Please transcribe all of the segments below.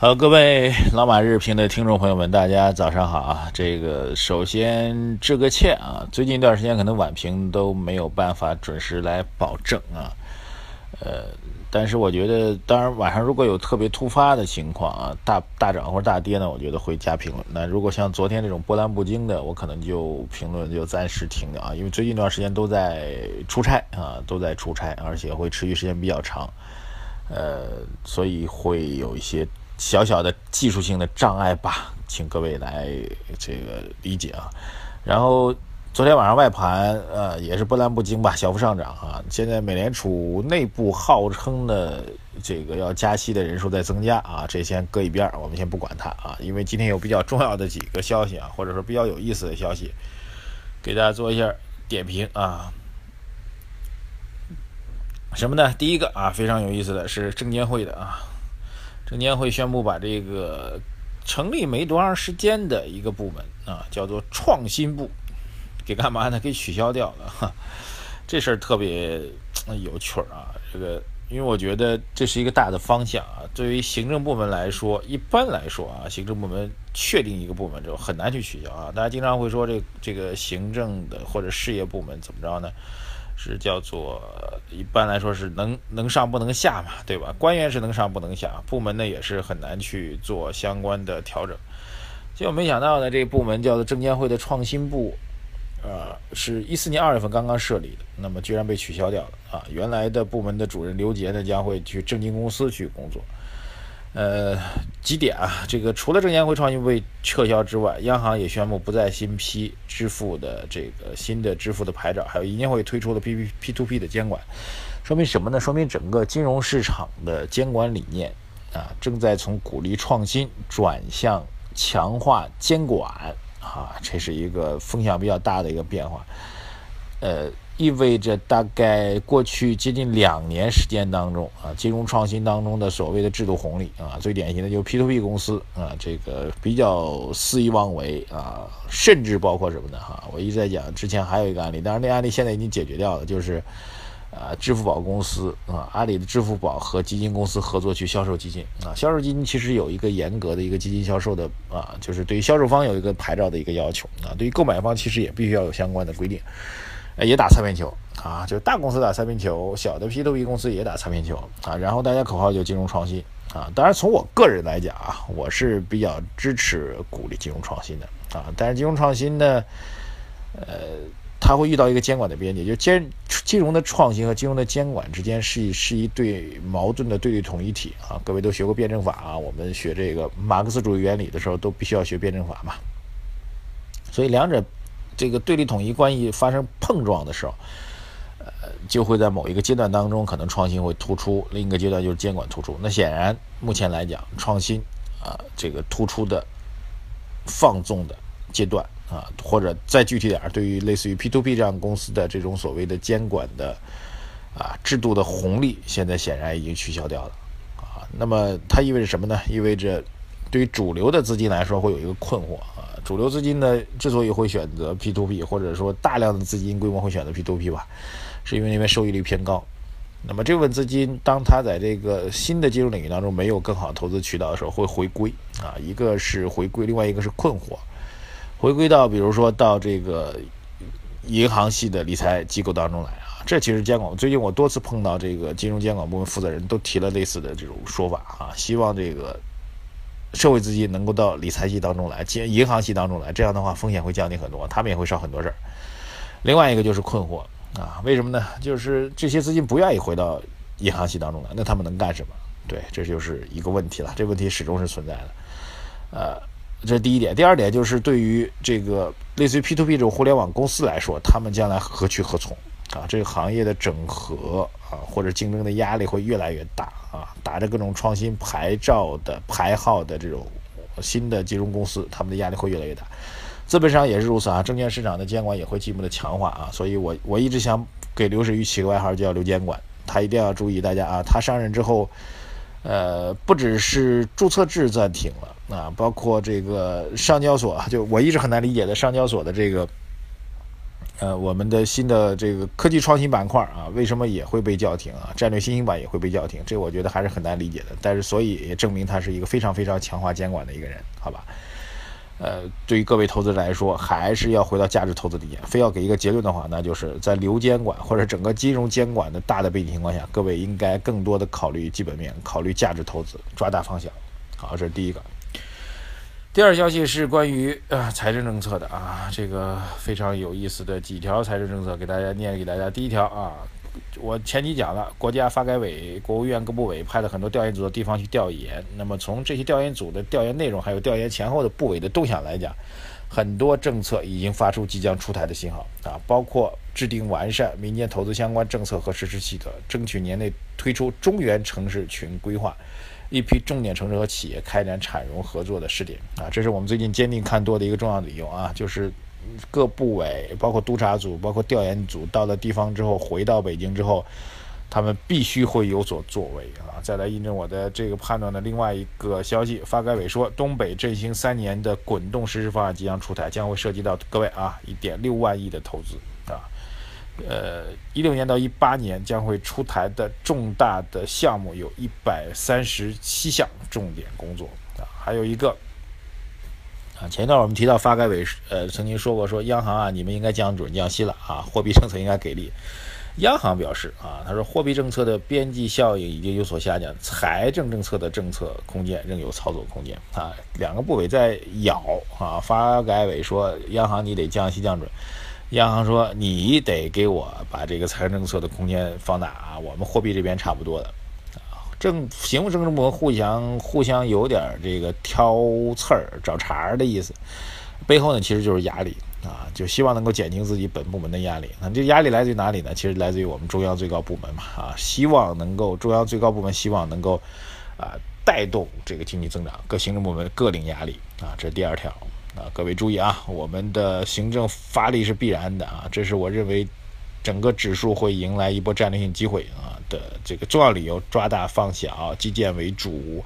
好，各位老马日评的听众朋友们，大家早上好啊！这个首先致个歉啊，最近一段时间可能晚评都没有办法准时来保证啊。呃，但是我觉得，当然晚上如果有特别突发的情况啊，大大涨或者大跌呢，我觉得会加评论。那如果像昨天这种波澜不惊的，我可能就评论就暂时停掉啊，因为最近一段时间都在出差啊，都在出差，而且会持续时间比较长，呃，所以会有一些。小小的技术性的障碍吧，请各位来这个理解啊。然后昨天晚上外盘呃也是波澜不惊吧，小幅上涨啊。现在美联储内部号称的这个要加息的人数在增加啊，这先搁一边，我们先不管它啊。因为今天有比较重要的几个消息啊，或者说比较有意思的消息，给大家做一下点评啊。什么呢？第一个啊，非常有意思的是证监会的啊。证监会宣布把这个成立没多长时间的一个部门啊，叫做创新部，给干嘛呢？给取消掉了。哈，这事儿特别有趣儿啊。这个，因为我觉得这是一个大的方向啊。对于行政部门来说，一般来说啊，行政部门确定一个部门之后很难去取消啊。大家经常会说这这个行政的或者事业部门怎么着呢？是叫做一般来说是能能上不能下嘛，对吧？官员是能上不能下，部门呢也是很难去做相关的调整。结果没想到呢，这个部门叫做证监会的创新部，呃，是一四年二月份刚刚设立的，那么居然被取消掉了啊！原来的部门的主任刘杰呢将会去证金公司去工作。呃，几点啊？这个除了证监会创新部被撤销之外，央行也宣布不再新批支付的这个新的支付的牌照，还有银监会推出了 P P P to P 的监管，说明什么呢？说明整个金融市场的监管理念啊，正在从鼓励创新转向强化监管啊，这是一个风向比较大的一个变化，呃。意味着大概过去接近两年时间当中啊，金融创新当中的所谓的制度红利啊，最典型的就是 P2P 公司啊，这个比较肆意妄为啊，甚至包括什么呢？哈，我一直在讲，之前还有一个案例，当然那案例现在已经解决掉了，就是啊，支付宝公司啊，阿里的支付宝和基金公司合作去销售基金啊，销售基金其实有一个严格的一个基金销售的啊，就是对于销售方有一个牌照的一个要求啊，对于购买方其实也必须要有相关的规定。也打擦边球啊，就是大公司打擦边球，小的 P2P 公司也打擦边球啊。然后大家口号就金融创新啊。当然，从我个人来讲啊，我是比较支持鼓励金融创新的啊。但是金融创新呢，呃，它会遇到一个监管的边界，就金金融的创新和金融的监管之间是是一对矛盾的对立统一体啊。各位都学过辩证法啊，我们学这个马克思主义原理的时候都必须要学辩证法嘛。所以两者。这个对立统一关系发生碰撞的时候，呃，就会在某一个阶段当中，可能创新会突出；另一个阶段就是监管突出。那显然，目前来讲，创新啊，这个突出的放纵的阶段啊，或者再具体点儿，对于类似于 P2P 这样公司的这种所谓的监管的啊制度的红利，现在显然已经取消掉了啊。那么它意味着什么呢？意味着对于主流的资金来说，会有一个困惑啊。主流资金呢，之所以会选择 P2P，或者说大量的资金规模会选择 P2P 吧，是因为那边收益率偏高。那么这部分资金，当它在这个新的金融领域当中没有更好的投资渠道的时候，会回归啊，一个是回归，另外一个是困惑，回归到比如说到这个银行系的理财机构当中来啊。这其实监管，最近我多次碰到这个金融监管部门负责人都提了类似的这种说法啊，希望这个。社会资金能够到理财系当中来，进银行系当中来，这样的话风险会降低很多，他们也会少很多事儿。另外一个就是困惑啊，为什么呢？就是这些资金不愿意回到银行系当中来，那他们能干什么？对，这就是一个问题了。这问题始终是存在的。呃，这是第一点。第二点就是对于这个类似于 P to P 这种互联网公司来说，他们将来何去何从？啊，这个行业的整合啊，或者竞争的压力会越来越大啊。打着各种创新牌照的牌号的这种新的金融公司，他们的压力会越来越大。资本上也是如此啊，证券市场的监管也会进一步的强化啊。所以我我一直想给刘士余起个外号叫刘监管。他一定要注意，大家啊，他上任之后，呃，不只是注册制暂停了啊，包括这个上交所，就我一直很难理解的上交所的这个，呃，我们的新的这个科技创新板块啊，为什么也会被叫停啊？战略新兴板也会被叫停，这我觉得还是很难理解的。但是，所以也证明他是一个非常非常强化监管的一个人，好吧？呃，对于各位投资者来说，还是要回到价值投资理念。非要给一个结论的话，那就是在流监管或者整个金融监管的大的背景情况下，各位应该更多的考虑基本面，考虑价值投资，抓大方向。好，这是第一个。第二消息是关于呃财政政策的啊，这个非常有意思的几条财政政策，给大家念给大家。第一条啊。我前期讲了，国家发改委、国务院各部委派了很多调研组到地方去调研。那么从这些调研组的调研内容，还有调研前后的部委的动向来讲，很多政策已经发出即将出台的信号啊，包括制定完善民间投资相关政策和实施细则，争取年内推出中原城市群规划，一批重点城市和企业开展产融合作的试点啊，这是我们最近坚定看多的一个重要理由啊，就是。各部委，包括督查组，包括调研组，到了地方之后，回到北京之后，他们必须会有所作为啊！再来印证我的这个判断的另外一个消息，发改委说，东北振兴三年的滚动实施方案即将出台，将会涉及到各位啊，一点六万亿的投资啊，呃，一六年到一八年将会出台的重大的项目有一百三十七项重点工作啊，还有一个。啊，前一段我们提到发改委呃曾经说过，说央行啊，你们应该降准降息了啊，货币政策应该给力。央行表示啊，他说货币政策的边际效应已经有所下降，财政政策的政策空间仍有操作空间啊。两个部委在咬啊，发改委说央行你得降息降准，央行说你得给我把这个财政政策的空间放大啊，我们货币这边差不多的。啊政行政部门互相互相有点这个挑刺儿找茬儿的意思，背后呢其实就是压力啊，就希望能够减轻自己本部门的压力。那这压力来自于哪里呢？其实来自于我们中央最高部门嘛啊，希望能够中央最高部门希望能够啊带动这个经济增长，各行政部门各领压力啊，这是第二条啊，各位注意啊，我们的行政发力是必然的啊，这是我认为整个指数会迎来一波战略性机会啊。的这个重要理由，抓大放小，基建为主，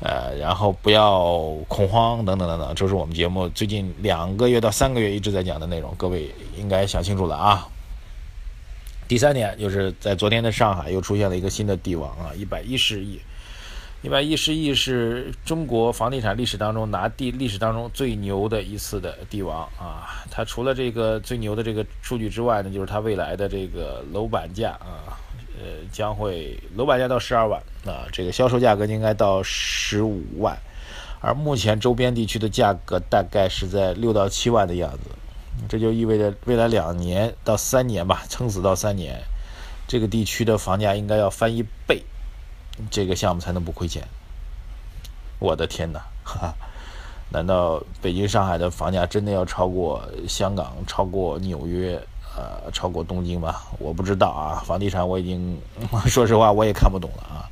呃，然后不要恐慌，等等等等，这是我们节目最近两个月到三个月一直在讲的内容，各位应该想清楚了啊。第三点就是在昨天的上海又出现了一个新的帝王啊，一百一十亿，一百一十亿是中国房地产历史当中拿地历史当中最牛的一次的帝王啊，它除了这个最牛的这个数据之外呢，就是它未来的这个楼板价啊。呃，将会楼板价到十二万啊，这个销售价格应该到十五万，而目前周边地区的价格大概是在六到七万的样子，这就意味着未来两年到三年吧，撑死到三年，这个地区的房价应该要翻一倍，这个项目才能不亏钱。我的天哪，哈哈，难道北京、上海的房价真的要超过香港、超过纽约？呃，超过东京吗？我不知道啊。房地产我已经，说实话我也看不懂了啊。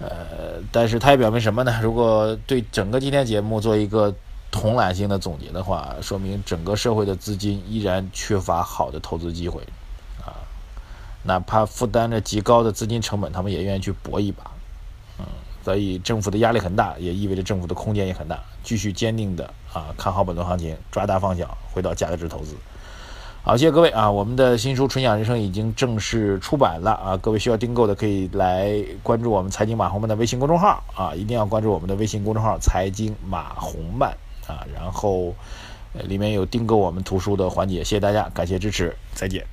呃，但是它也表明什么呢？如果对整个今天节目做一个统揽性的总结的话，说明整个社会的资金依然缺乏好的投资机会。哪怕负担着极高的资金成本，他们也愿意去搏一把。嗯，所以政府的压力很大，也意味着政府的空间也很大。继续坚定的啊，看好本轮行情，抓大放小，回到价值投资。好，谢谢各位啊！我们的新书《纯享人生》已经正式出版了啊！各位需要订购的可以来关注我们财经马红漫的微信公众号啊！一定要关注我们的微信公众号“财经马红漫”啊！然后里面有订购我们图书的环节，谢谢大家，感谢支持，再见。